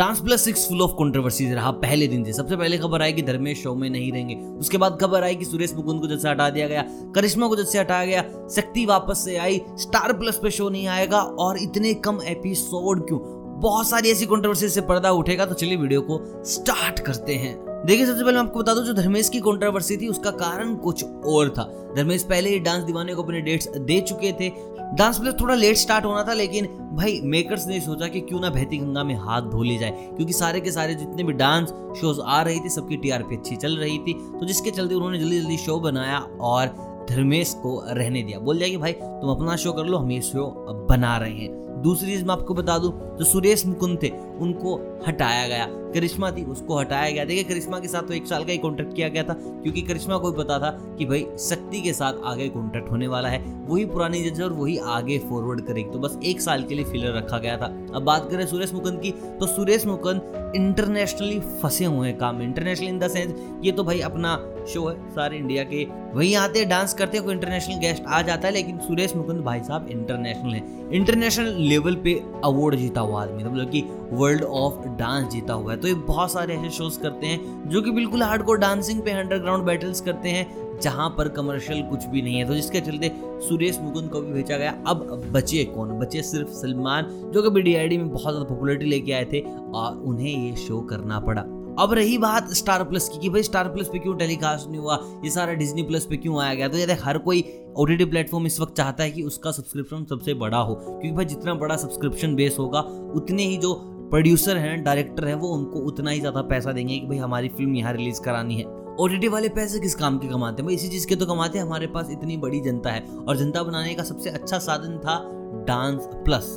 Dance plus six full of controversies रहा पहले दिन से। सबसे पहले खबर आई कि धर्मेश शो में नहीं रहेंगे। उसके बाद खबर आई कि सुरेश मुकुंद को जैसे हटा दिया गया, करिश्मा को जैसे हटाया गया, शक्ति वापस से आई स्टार प्लस पे शो नहीं आएगा और इतने कम एपिसोड क्यों? बहुत सारी ऐसी कंट्रोवर्सी से पर्दा उठेगा तो चलिए वीडियो को स्टार्ट करते हैं। देखिए, सबसे पहले मैं आपको बता दूँ, जो धर्मेश की कंट्रोवर्सी थी, उसका कारण कुछ और था। धर्मेश पहले ही डांस दीवाने को अपने डेट्स दे चुके थे। डांस प्लस थोड़ा लेट स्टार्ट होना था, लेकिन भाई मेकर्स ने सोचा कि क्यों ना बहती गंगा में हाथ धो ले जाए, क्योंकि सारे के सारे जितने भी डांस शोज़ आ रही थी, सबकी टीआरपी अच्छी चल रही थी। तो जिसके चलते उन्होंने जल्दी जल्दी शो बनाया और धर्मेश को रहने दिया। बोल दिया कि, भाई, तुम अपना शो कर लो, हम ये शो बना रहे हैं। दूसरी चीज़ मैं आपको बता दूँ, जो सुरेश मुकुंद थे उनको हटाया गया। करिश्मा थी, उसको हटाया गया। देखिए, करिश्मा के साथ तो एक साल का ही कॉन्ट्रैक्ट किया गया था, क्योंकि करिश्मा को पता था कि भाई शक्ति के साथ आगे कॉन्ट्रैक्ट होने वाला है। वही पुरानी जज और वही आगे फॉरवर्ड करेगी। तो बस एक साल के लिए फिलर रखा गया था। अब बात करें सुरेश मुकुंद की तो सुरेश मुकुंद इंटरनेशनली फंसे हुए हैं काम इंटरनेशनल इन द सेंस ये तो भाई अपना शो है, सारे इंडिया के। वही आते डांस करते कोई इंटरनेशनल गेस्ट आ जाता है, लेकिन सुरेश मुकुंद भाई साहब इंटरनेशनल है। इंटरनेशनल लेवल पे अवार्ड जीता हुआ आदमी। मतलब कि वर्ल्ड ऑफ़ डांस जीता हुआ है। तो ये बहुत सारे ऐसे शोज़ करते हैं, जो कि बिल्कुल हार्डकोर डांसिंग पे अंडरग्राउंड बैटल्स करते हैं, जहाँ पर कमर्शियल कुछ भी नहीं है। तो जिसके चलते सुरेश मुकुंद को भी भेजा गया। अब बचे कौन? बचे सिर्फ़ सलमान, जो कि बी में बहुत ज़्यादा पॉपुलरिटी लेके आए थे और उन्हें ये शो करना पड़ा। अब रही बात स्टार प्लस की, कि भाई स्टार प्लस पे क्यों टेलीकास्ट नहीं हुआ? ये सारा डिज्नी प्लस पे क्यों आया गया? तो ये हर कोई ओ टी प्लेटफॉर्म इस वक्त चाहता है कि उसका सब्सक्रिप्शन सबसे बड़ा हो। क्योंकि भाई जितना बड़ा सब्सक्रिप्शन बेस होगा, उतने ही जो प्रोड्यूसर हैं, डायरेक्टर हैं, वो उनको उतना ही ज़्यादा पैसा देंगे कि भाई हमारी फ़िल्म यहाँ रिलीज़ करानी है। ओ वाले पैसे किस काम के कमाते हैं? भाई इसी चीज़ के तो कमाते हैं, हमारे पास इतनी बड़ी जनता है। और जनता बनाने का सबसे अच्छा साधन था डांस प्लस।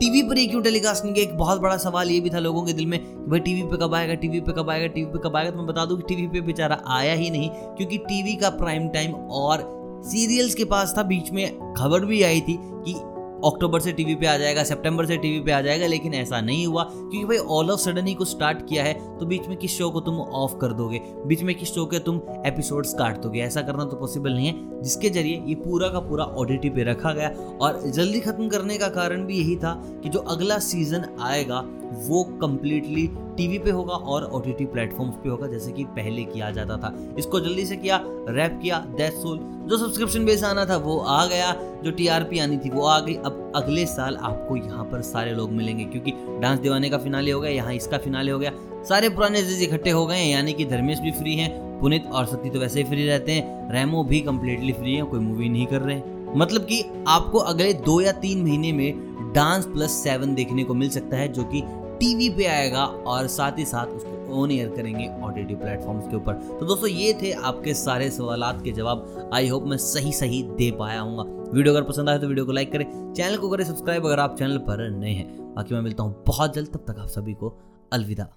टीवी पर ही क्यों टेलीकास्ट नहीं किया एक बहुत बड़ा सवाल ये भी था लोगों के दिल में कि भाई टीवी पे कब आएगा, टीवी पे कब आएगा, टीवी पे कब आएगा? तो मैं बता दूँ कि टीवी पे बेचारा आया ही नहीं, क्योंकि टीवी का प्राइम टाइम और सीरियल्स के पास था, बीच में खबर भी आई थी अक्टूबर से टीवी पे आ जाएगा, सितंबर से टीवी पे आ जाएगा, लेकिन ऐसा नहीं हुआ, क्योंकि भाई ऑल ऑफ़ सडन ही को स्टार्ट किया है तो बीच में किस शो को तुम ऑफ़ कर दोगे? बीच में किस शो के तुम एपिसोड्स काट दोगे? ऐसा करना तो पॉसिबल नहीं है, जिसके ज़रिए ये पूरा का पूरा ऑडिटी पे रखा गया, और जल्दी खत्म करने का कारण भी यही था कि जो अगला सीज़न आएगा वो कम्प्लीटली टीवी पे होगा और ओ टी टी प्लेटफॉर्म्स पे होगा, जैसे कि पहले किया जाता था। इसको जल्दी से किया रैप किया दैट सोल जो सब्सक्रिप्शन बेस आना था, वो आ गया, जो टीआरपी आनी थी, वो आ गई। अब अगले साल आपको यहाँ पर सारे लोग मिलेंगे, क्योंकि डांस दीवाने का फिनाले हो गया, यहाँ इसका फिनाले हो गया। सारे पुराने जज इकट्ठे हो गए हैं, यानी कि धर्मेश भी फ्री हैं, पुनित और सती तो वैसे ही फ्री रहते हैं। रेमो भी कम्प्लीटली फ्री है, कोई मूवी नहीं कर रहे हैं। मतलब कि आपको अगले दो या तीन महीने में डांस प्लस सेवन देखने को मिल सकता है, जो कि टीवी पे आएगा और साथ ही साथ उसको ऑन एयर करेंगे ऑडियो प्लेटफॉर्म्स के ऊपर। तो दोस्तों, ये थे आपके सारे सवाल के जवाब। आई होप मैं सही सही दे पाया हूँ वीडियो अगर पसंद आए तो वीडियो को लाइक करें। चैनल को करें सब्सक्राइब अगर आप चैनल पर नए हैं। बाकी मैं मिलता हूँ बहुत जल्द। तब तक आप सभी को अलविदा।